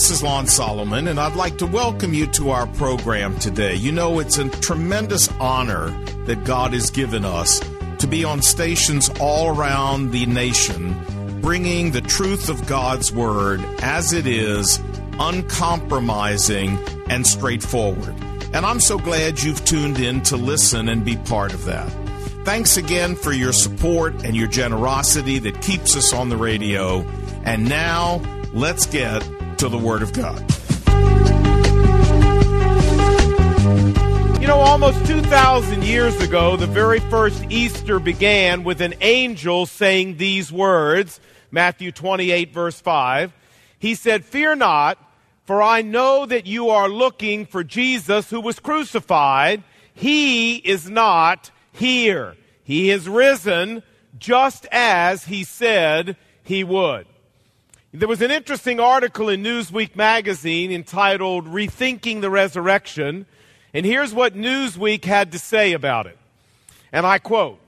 this is Lon Solomon, and I'd like to welcome you to our program today. You know, it's a tremendous honor that God has given us to be on stations all around the nation, bringing the truth of God's Word as it is, uncompromising and straightforward. And I'm so glad you've tuned in to listen and be part of that. Thanks again for your support and your generosity that keeps us on the radio. And now, let's get to the Word of God. You know, almost 2,000 years ago, the very first Easter began with an angel saying these words Matthew 28, verse 5. He said, Fear not, for I know that you are looking for Jesus who was crucified. He is not here. He has risen just as he said he would. There was an interesting article in Newsweek magazine entitled Rethinking the Resurrection, and here's what Newsweek had to say about it. And I quote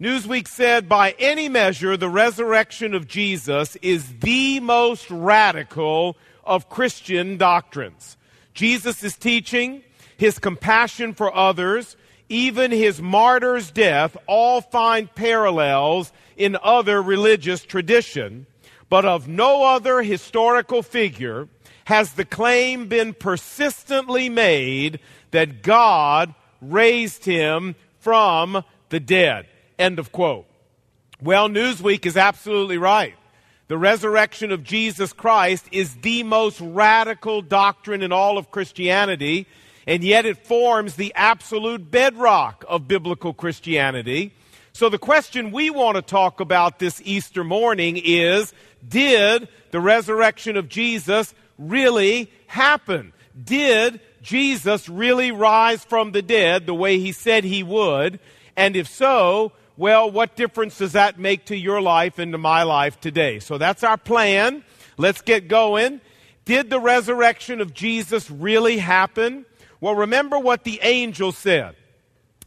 Newsweek said, By any measure, the resurrection of Jesus is the most radical of Christian doctrines. Jesus' teaching, his compassion for others, even his martyr's death all find parallels in other religious tradition but of no other historical figure has the claim been persistently made that God raised him from the dead. End of quote. Well, Newsweek is absolutely right. The resurrection of Jesus Christ is the most radical doctrine in all of Christianity, and yet it forms the absolute bedrock of biblical Christianity. So the question we want to talk about this Easter morning is, did the resurrection of Jesus really happen? Did Jesus really rise from the dead the way he said he would? And if so, well, what difference does that make to your life and to my life today? So that's our plan. Let's get going. Did the resurrection of Jesus really happen? Well, remember what the angel said.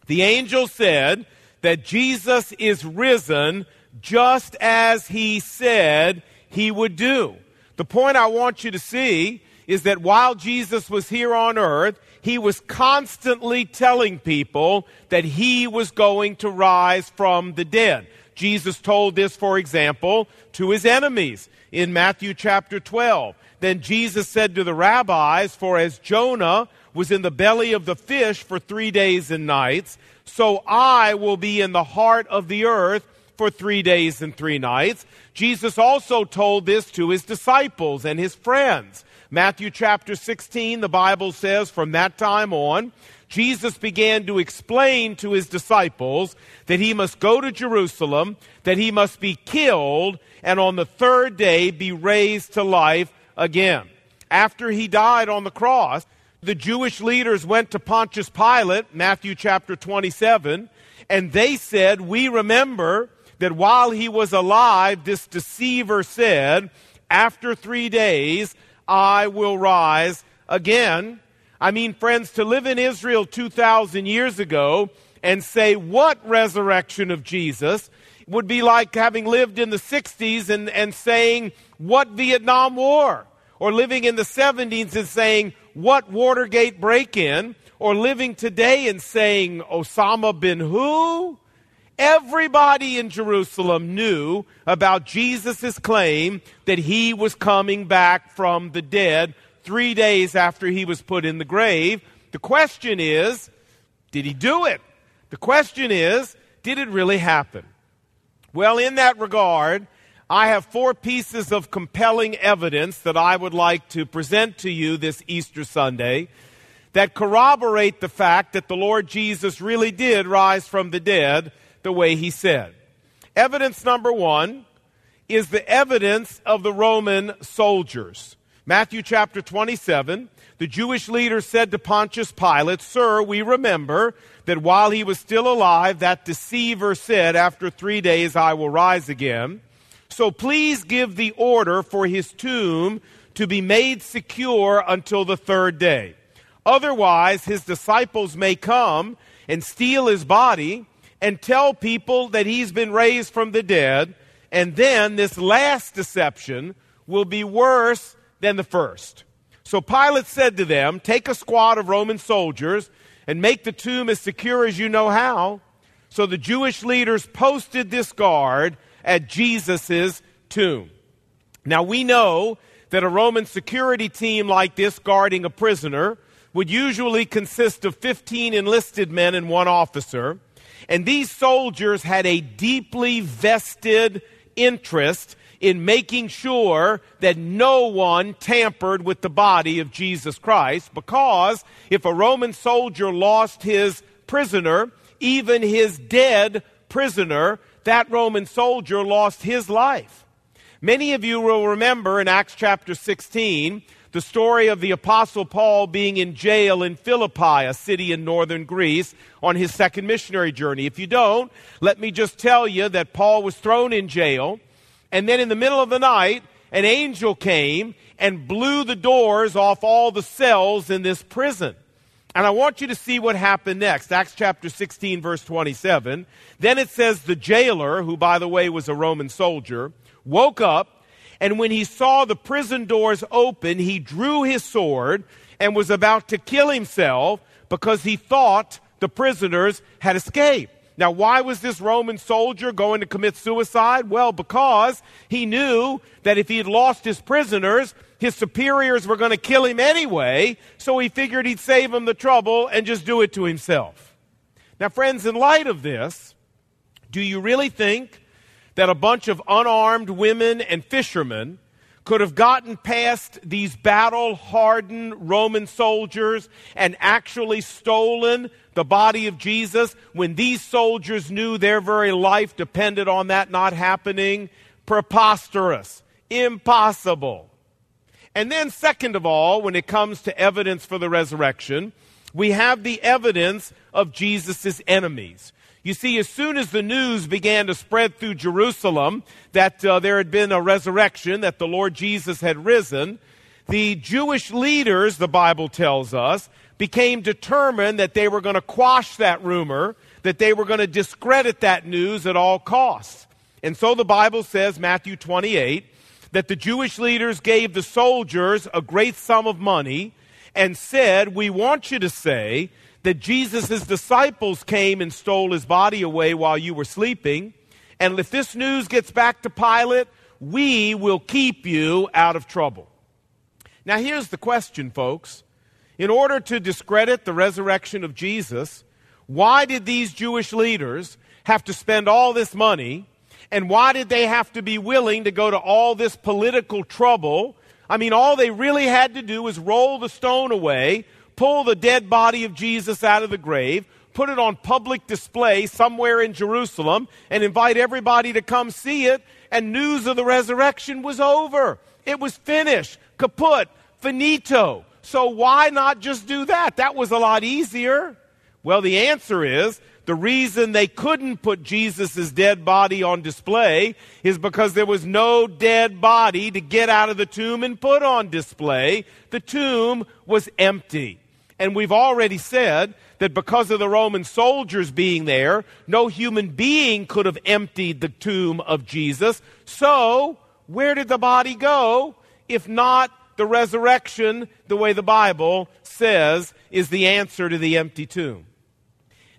The angel said, that Jesus is risen just as he said he would do. The point I want you to see is that while Jesus was here on earth, he was constantly telling people that he was going to rise from the dead. Jesus told this, for example, to his enemies in Matthew chapter 12. Then Jesus said to the rabbis, For as Jonah was in the belly of the fish for three days and nights, so I will be in the heart of the earth for three days and three nights. Jesus also told this to his disciples and his friends. Matthew chapter 16, the Bible says, from that time on, Jesus began to explain to his disciples that he must go to Jerusalem, that he must be killed, and on the third day be raised to life again. After he died on the cross, the Jewish leaders went to Pontius Pilate, Matthew chapter 27, and they said, We remember that while he was alive, this deceiver said, After three days, I will rise again. I mean, friends, to live in Israel 2,000 years ago and say, What resurrection of Jesus? would be like having lived in the 60s and, and saying, What Vietnam War? Or living in the 70s and saying, what Watergate break in or living today and saying Osama bin who? Everybody in Jerusalem knew about Jesus' claim that he was coming back from the dead three days after he was put in the grave. The question is, did he do it? The question is, did it really happen? Well, in that regard, I have four pieces of compelling evidence that I would like to present to you this Easter Sunday that corroborate the fact that the Lord Jesus really did rise from the dead the way he said. Evidence number one is the evidence of the Roman soldiers. Matthew chapter 27, the Jewish leader said to Pontius Pilate, Sir, we remember that while he was still alive, that deceiver said, After three days I will rise again. So please give the order for his tomb to be made secure until the third day. Otherwise, his disciples may come and steal his body and tell people that he's been raised from the dead, and then this last deception will be worse than the first. So Pilate said to them, Take a squad of Roman soldiers and make the tomb as secure as you know how. So the Jewish leaders posted this guard at Jesus' tomb. Now we know that a Roman security team like this guarding a prisoner would usually consist of 15 enlisted men and one officer. And these soldiers had a deeply vested interest in making sure that no one tampered with the body of Jesus Christ because if a Roman soldier lost his prisoner, even his dead prisoner, that Roman soldier lost his life. Many of you will remember in Acts chapter 16 the story of the Apostle Paul being in jail in Philippi, a city in northern Greece, on his second missionary journey. If you don't, let me just tell you that Paul was thrown in jail, and then in the middle of the night, an angel came and blew the doors off all the cells in this prison. And I want you to see what happened next. Acts chapter 16, verse 27. Then it says, The jailer, who by the way was a Roman soldier, woke up, and when he saw the prison doors open, he drew his sword and was about to kill himself because he thought the prisoners had escaped. Now, why was this Roman soldier going to commit suicide? Well, because he knew that if he had lost his prisoners, his superiors were going to kill him anyway, so he figured he'd save them the trouble and just do it to himself. Now, friends, in light of this, do you really think that a bunch of unarmed women and fishermen could have gotten past these battle hardened Roman soldiers and actually stolen the body of Jesus when these soldiers knew their very life depended on that not happening? Preposterous. Impossible. And then, second of all, when it comes to evidence for the resurrection, we have the evidence of Jesus' enemies. You see, as soon as the news began to spread through Jerusalem that uh, there had been a resurrection, that the Lord Jesus had risen, the Jewish leaders, the Bible tells us, became determined that they were going to quash that rumor, that they were going to discredit that news at all costs. And so the Bible says, Matthew 28, that the Jewish leaders gave the soldiers a great sum of money and said, We want you to say that Jesus' disciples came and stole his body away while you were sleeping. And if this news gets back to Pilate, we will keep you out of trouble. Now, here's the question, folks. In order to discredit the resurrection of Jesus, why did these Jewish leaders have to spend all this money? And why did they have to be willing to go to all this political trouble? I mean, all they really had to do was roll the stone away, pull the dead body of Jesus out of the grave, put it on public display somewhere in Jerusalem, and invite everybody to come see it, and news of the resurrection was over. It was finished, kaput, finito. So why not just do that? That was a lot easier. Well, the answer is the reason they couldn't put Jesus' dead body on display is because there was no dead body to get out of the tomb and put on display. The tomb was empty. And we've already said that because of the Roman soldiers being there, no human being could have emptied the tomb of Jesus. So, where did the body go if not the resurrection, the way the Bible says, is the answer to the empty tomb?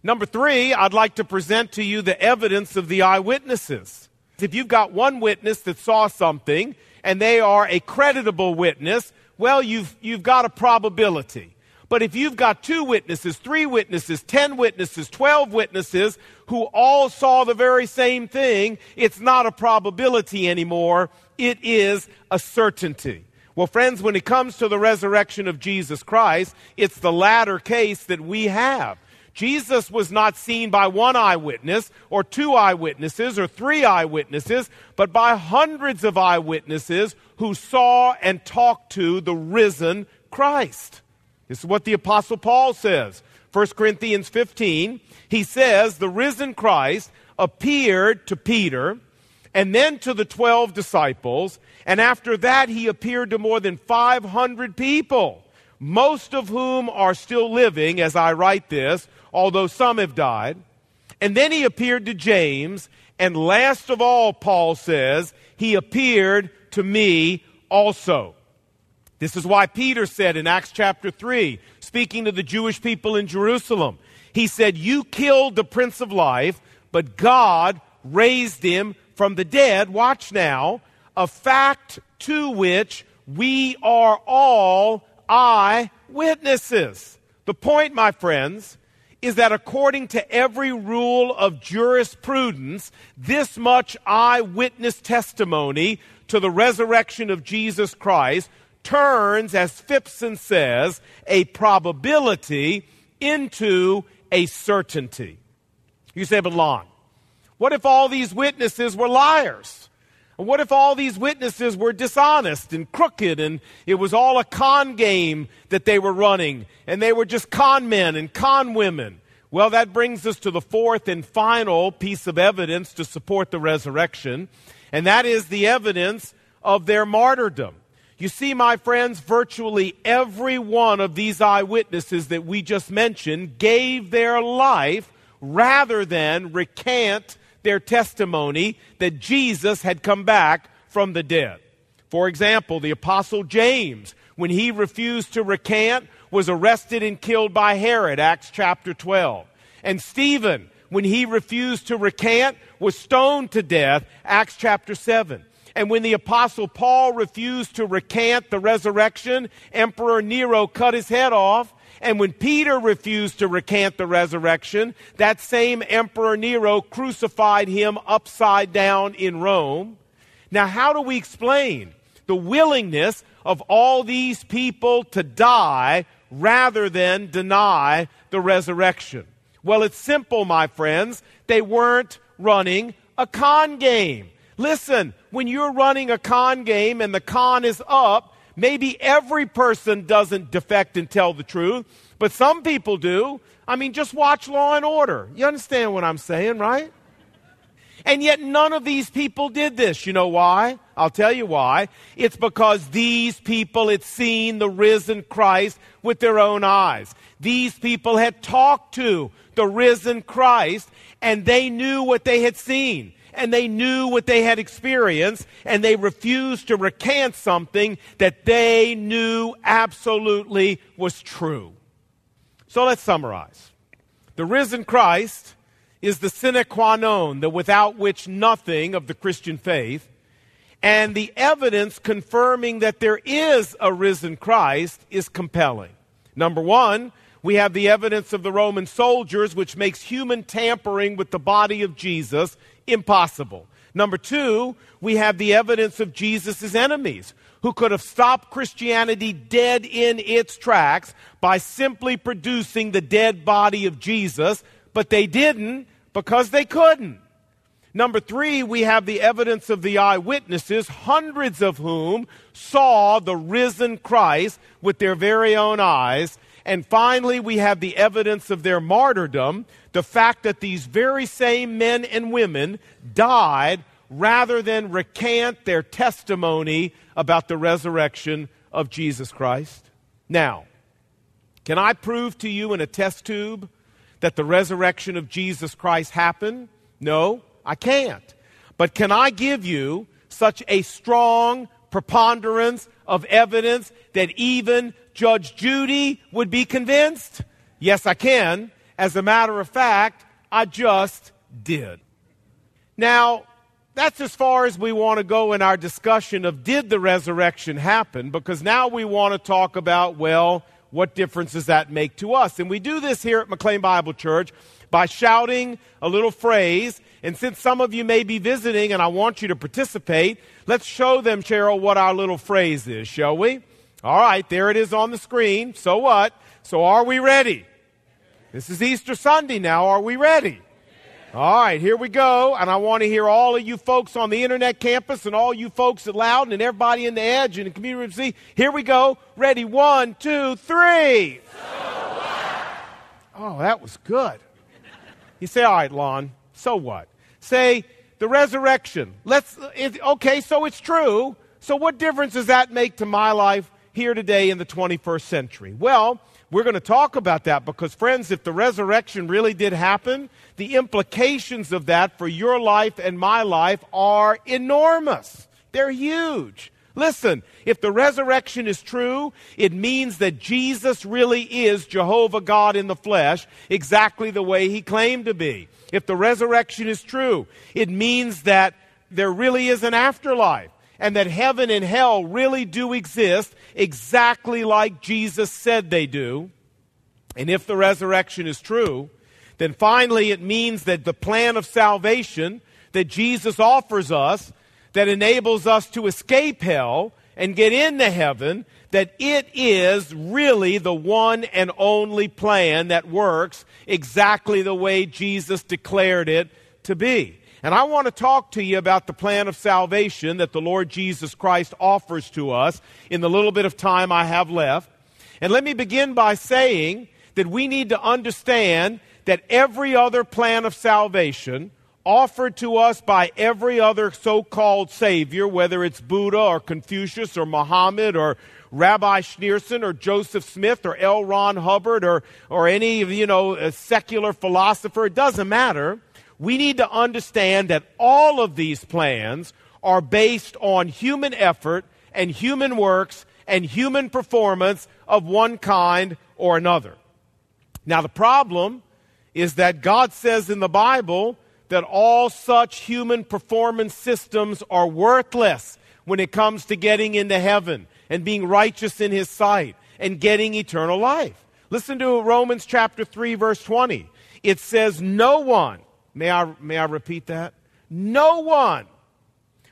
Number three, I'd like to present to you the evidence of the eyewitnesses. If you've got one witness that saw something and they are a creditable witness, well, you've, you've got a probability. But if you've got two witnesses, three witnesses, ten witnesses, twelve witnesses who all saw the very same thing, it's not a probability anymore. It is a certainty. Well, friends, when it comes to the resurrection of Jesus Christ, it's the latter case that we have. Jesus was not seen by one eyewitness or two eyewitnesses or three eyewitnesses, but by hundreds of eyewitnesses who saw and talked to the risen Christ. This is what the Apostle Paul says. 1 Corinthians 15, he says, The risen Christ appeared to Peter and then to the 12 disciples, and after that, he appeared to more than 500 people, most of whom are still living as I write this, although some have died. And then he appeared to James, and last of all, Paul says, he appeared to me also. This is why Peter said in Acts chapter 3, speaking to the Jewish people in Jerusalem, he said, You killed the Prince of Life, but God raised him from the dead. Watch now, a fact to which we are all eyewitnesses. The point, my friends, is that according to every rule of jurisprudence, this much eyewitness testimony to the resurrection of Jesus Christ turns, as Phipson says, a probability into a certainty. You say, but Lon, what if all these witnesses were liars? What if all these witnesses were dishonest and crooked and it was all a con game that they were running and they were just con men and con women? Well, that brings us to the fourth and final piece of evidence to support the resurrection, and that is the evidence of their martyrdom. You see, my friends, virtually every one of these eyewitnesses that we just mentioned gave their life rather than recant their testimony that Jesus had come back from the dead. For example, the Apostle James, when he refused to recant, was arrested and killed by Herod, Acts chapter 12. And Stephen, when he refused to recant, was stoned to death, Acts chapter 7. And when the apostle Paul refused to recant the resurrection, Emperor Nero cut his head off. And when Peter refused to recant the resurrection, that same Emperor Nero crucified him upside down in Rome. Now, how do we explain the willingness of all these people to die rather than deny the resurrection? Well, it's simple, my friends. They weren't running a con game. Listen, when you're running a con game and the con is up, maybe every person doesn't defect and tell the truth, but some people do. I mean, just watch Law and Order. You understand what I'm saying, right? And yet none of these people did this. You know why? I'll tell you why. It's because these people had seen the risen Christ with their own eyes. These people had talked to the risen Christ and they knew what they had seen and they knew what they had experienced, and they refused to recant something that they knew absolutely was true. So let's summarize. The risen Christ is the sine qua non, the without which nothing of the Christian faith. And the evidence confirming that there is a risen Christ is compelling. Number one, we have the evidence of the Roman soldiers, which makes human tampering with the body of Jesus impossible. Number two, we have the evidence of Jesus' enemies who could have stopped Christianity dead in its tracks by simply producing the dead body of Jesus, but they didn't because they couldn't. Number three, we have the evidence of the eyewitnesses, hundreds of whom saw the risen Christ with their very own eyes and finally, we have the evidence of their martyrdom, the fact that these very same men and women died rather than recant their testimony about the resurrection of Jesus Christ. Now, can I prove to you in a test tube that the resurrection of Jesus Christ happened? No, I can't. But can I give you such a strong preponderance of evidence that even Judge Judy would be convinced? Yes, I can. As a matter of fact, I just did. Now, that's as far as we want to go in our discussion of did the resurrection happen, because now we want to talk about, well, what difference does that make to us? And we do this here at McLean Bible Church by shouting a little phrase. And since some of you may be visiting and I want you to participate, let's show them, Cheryl, what our little phrase is, shall we? All right, there it is on the screen. So what? So are we ready? This is Easter Sunday now. Are we ready? All right, here we go. And I want to hear all of you folks on the internet campus and all you folks at Loudoun and everybody in the Edge and the community. Here we go. Ready? One, two, three. So oh, that was good. You say, all right, Lon, so what? Say, the resurrection. Let's, it, okay, so it's true. So what difference does that make to my life here today in the 21st century? Well, we're going to talk about that because, friends, if the resurrection really did happen, the implications of that for your life and my life are enormous. They're huge. Listen, if the resurrection is true, it means that Jesus really is Jehovah God in the flesh, exactly the way he claimed to be. If the resurrection is true, it means that there really is an afterlife and that heaven and hell really do exist exactly like Jesus said they do. And if the resurrection is true, then finally it means that the plan of salvation that Jesus offers us that enables us to escape hell and get into heaven, that it is really the one and only plan that works exactly the way Jesus declared it to be. And I want to talk to you about the plan of salvation that the Lord Jesus Christ offers to us in the little bit of time I have left. And let me begin by saying that we need to understand that every other plan of salvation offered to us by every other so called Savior, whether it's Buddha or Confucius or Muhammad or Rabbi Schneerson or Joseph Smith or L. Ron Hubbard or, or any, you know, secular philosopher, it doesn't matter. We need to understand that all of these plans are based on human effort and human works and human performance of one kind or another. Now, the problem is that God says in the Bible that all such human performance systems are worthless when it comes to getting into heaven and being righteous in his sight and getting eternal life. Listen to Romans chapter 3 verse 20. It says no one, may I may I repeat that? No one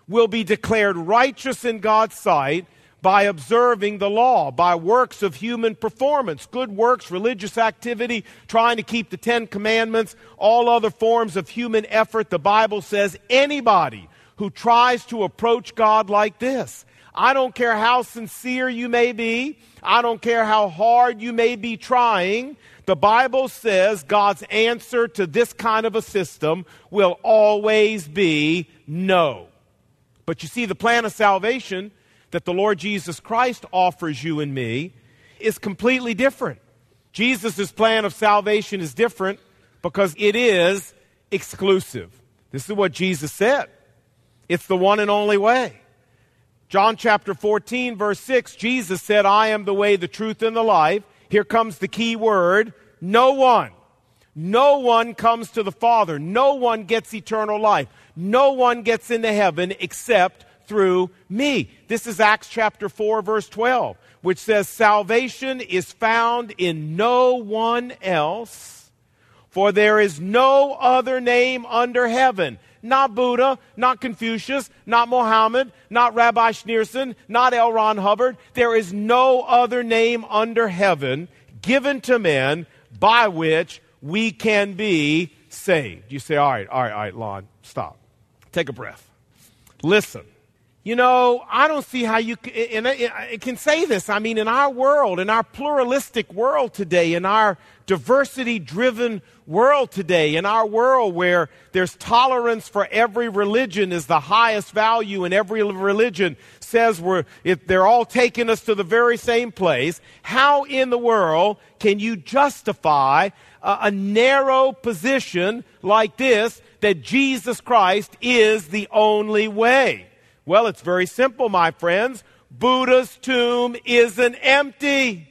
will be declared righteous in God's sight by observing the law, by works of human performance, good works, religious activity, trying to keep the Ten Commandments, all other forms of human effort. The Bible says anybody who tries to approach God like this, I don't care how sincere you may be, I don't care how hard you may be trying, the Bible says God's answer to this kind of a system will always be no. But you see, the plan of salvation that the Lord Jesus Christ offers you and me is completely different. Jesus' plan of salvation is different because it is exclusive. This is what Jesus said. It's the one and only way. John chapter 14, verse 6, Jesus said, I am the way, the truth, and the life. Here comes the key word no one. No one comes to the Father. No one gets eternal life. No one gets into heaven except through me. This is Acts chapter 4, verse 12, which says, Salvation is found in no one else, for there is no other name under heaven. Not Buddha, not Confucius, not Mohammed, not Rabbi Schneerson, not L. Ron Hubbard. There is no other name under heaven given to men by which we can be saved. You say, all right, all right, all right, Lon, stop. Take a breath. Listen you know, I don't see how you can, I can say this. I mean, in our world, in our pluralistic world today, in our diversity driven world today, in our world where there's tolerance for every religion is the highest value and every religion says we're, if they're all taking us to the very same place, how in the world can you justify a, a narrow position like this that Jesus Christ is the only way? Well, it's very simple, my friends. Buddha's tomb isn't empty.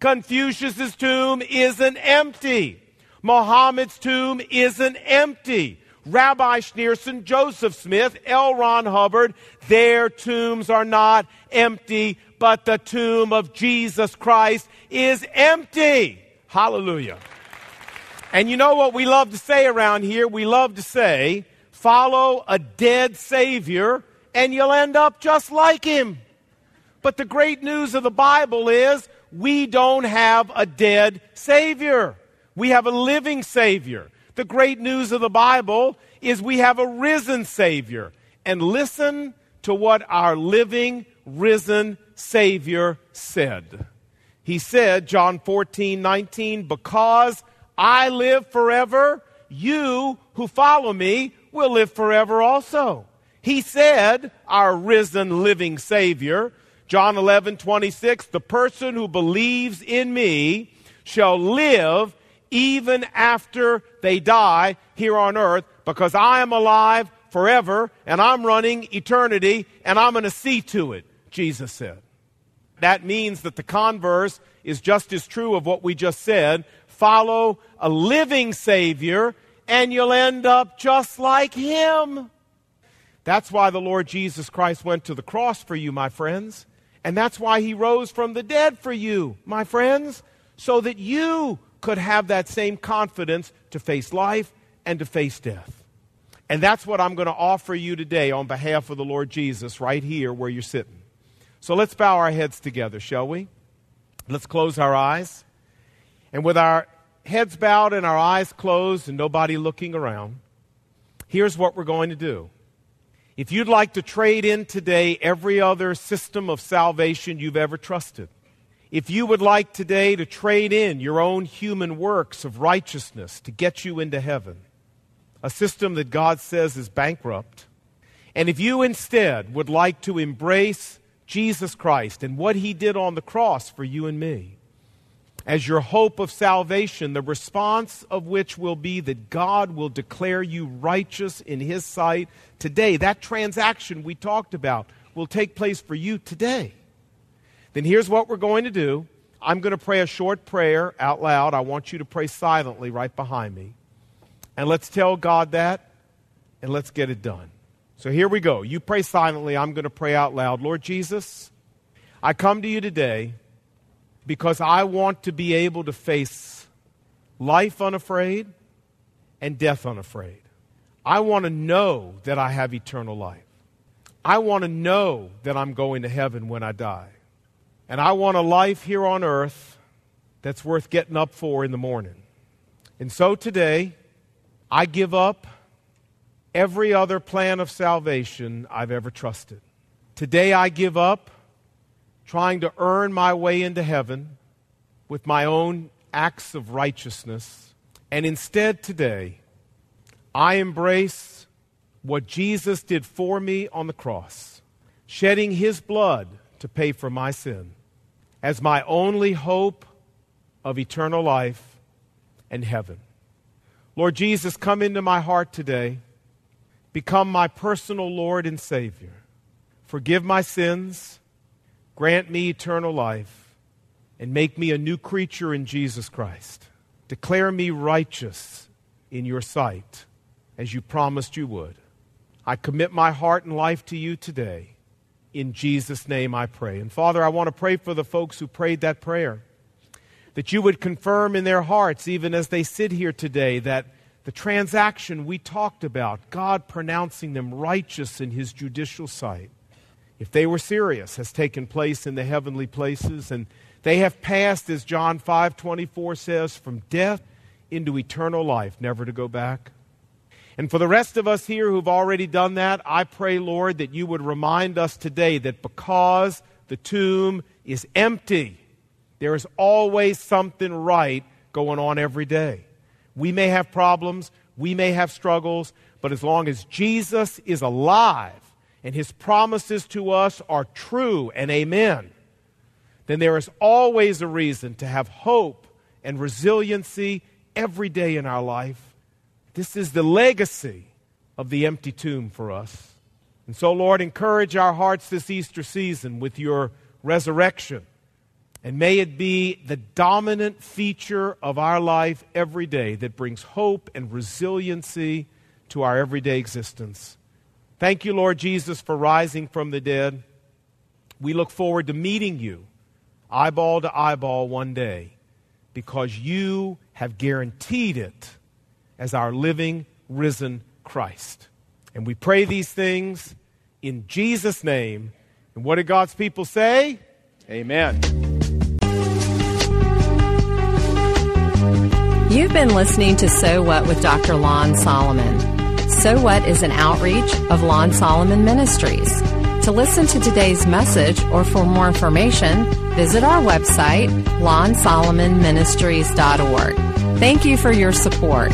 Confucius's tomb isn't empty. Muhammad's tomb isn't empty. Rabbi Schneerson, Joseph Smith, L. Ron Hubbard, their tombs are not empty, but the tomb of Jesus Christ is empty. Hallelujah. And you know what we love to say around here? We love to say, follow a dead Savior and you'll end up just like him. But the great news of the Bible is we don't have a dead Savior. We have a living Savior. The great news of the Bible is we have a risen Savior. And listen to what our living, risen Savior said. He said, John 14, 19, because I live forever, you who follow me will live forever also. He said, our risen living Savior, John 11, 26, the person who believes in me shall live even after they die here on earth because I am alive forever, and I'm running eternity, and I'm going to see to it, Jesus said. That means that the converse is just as true of what we just said. Follow a living Savior, and you'll end up just like Him. That's why the Lord Jesus Christ went to the cross for you, my friends. And that's why He rose from the dead for you, my friends, so that you could have that same confidence to face life and to face death. And that's what I'm going to offer you today on behalf of the Lord Jesus right here where you're sitting. So let's bow our heads together, shall we? Let's close our eyes. And with our heads bowed and our eyes closed and nobody looking around, here's what we're going to do. If you'd like to trade in today every other system of salvation you've ever trusted, if you would like today to trade in your own human works of righteousness to get you into heaven, a system that God says is bankrupt, and if you instead would like to embrace Jesus Christ and what he did on the cross for you and me, as your hope of salvation, the response of which will be that God will declare you righteous in His sight today. That transaction we talked about will take place for you today then here's what we're going to do. I'm going to pray a short prayer out loud. I want you to pray silently right behind me. And let's tell God that, and let's get it done. So here we go. You pray silently. I'm going to pray out loud. Lord Jesus, I come to you today because I want to be able to face life unafraid and death unafraid. I want to know that I have eternal life. I want to know that I'm going to heaven when I die. And I want a life here on earth that's worth getting up for in the morning. And so today, I give up every other plan of salvation I've ever trusted. Today, I give up trying to earn my way into heaven with my own acts of righteousness. And instead, today, I embrace what Jesus did for me on the cross, shedding his blood to pay for my sin as my only hope of eternal life and heaven. Lord Jesus, come into my heart today. Become my personal Lord and Savior. Forgive my sins. Grant me eternal life. And make me a new creature in Jesus Christ. Declare me righteous in your sight as you promised you would. I commit my heart and life to you today. In Jesus' name I pray. And Father, I want to pray for the folks who prayed that prayer. That you would confirm in their hearts, even as they sit here today, that the transaction we talked about, God pronouncing them righteous in his judicial sight, if they were serious, has taken place in the heavenly places. And they have passed, as John 5 24 says, from death into eternal life, never to go back. And for the rest of us here who've already done that, I pray, Lord, that you would remind us today that because the tomb is empty, there is always something right going on every day. We may have problems, we may have struggles, but as long as Jesus is alive and his promises to us are true and amen, then there is always a reason to have hope and resiliency every day in our life. This is the legacy of the empty tomb for us. And so, Lord, encourage our hearts this Easter season with your resurrection. And may it be the dominant feature of our life every day that brings hope and resiliency to our everyday existence. Thank you, Lord Jesus, for rising from the dead. We look forward to meeting you eyeball to eyeball one day because you have guaranteed it as our living, risen Christ. And we pray these things in Jesus' name. And what did God's people say? Amen. You've been listening to So What with Dr. Lon Solomon. So What is an outreach of Lon Solomon Ministries. To listen to today's message or for more information, visit our website, lonsolomonministries.org. Thank you for your support.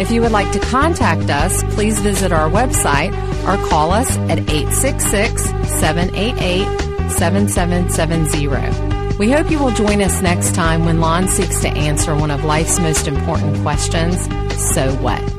If you would like to contact us, please visit our website or call us at 866 788 7770. We hope you will join us next time when Lon seeks to answer one of life's most important questions So what?